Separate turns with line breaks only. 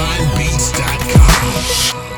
PrimeBeats.com.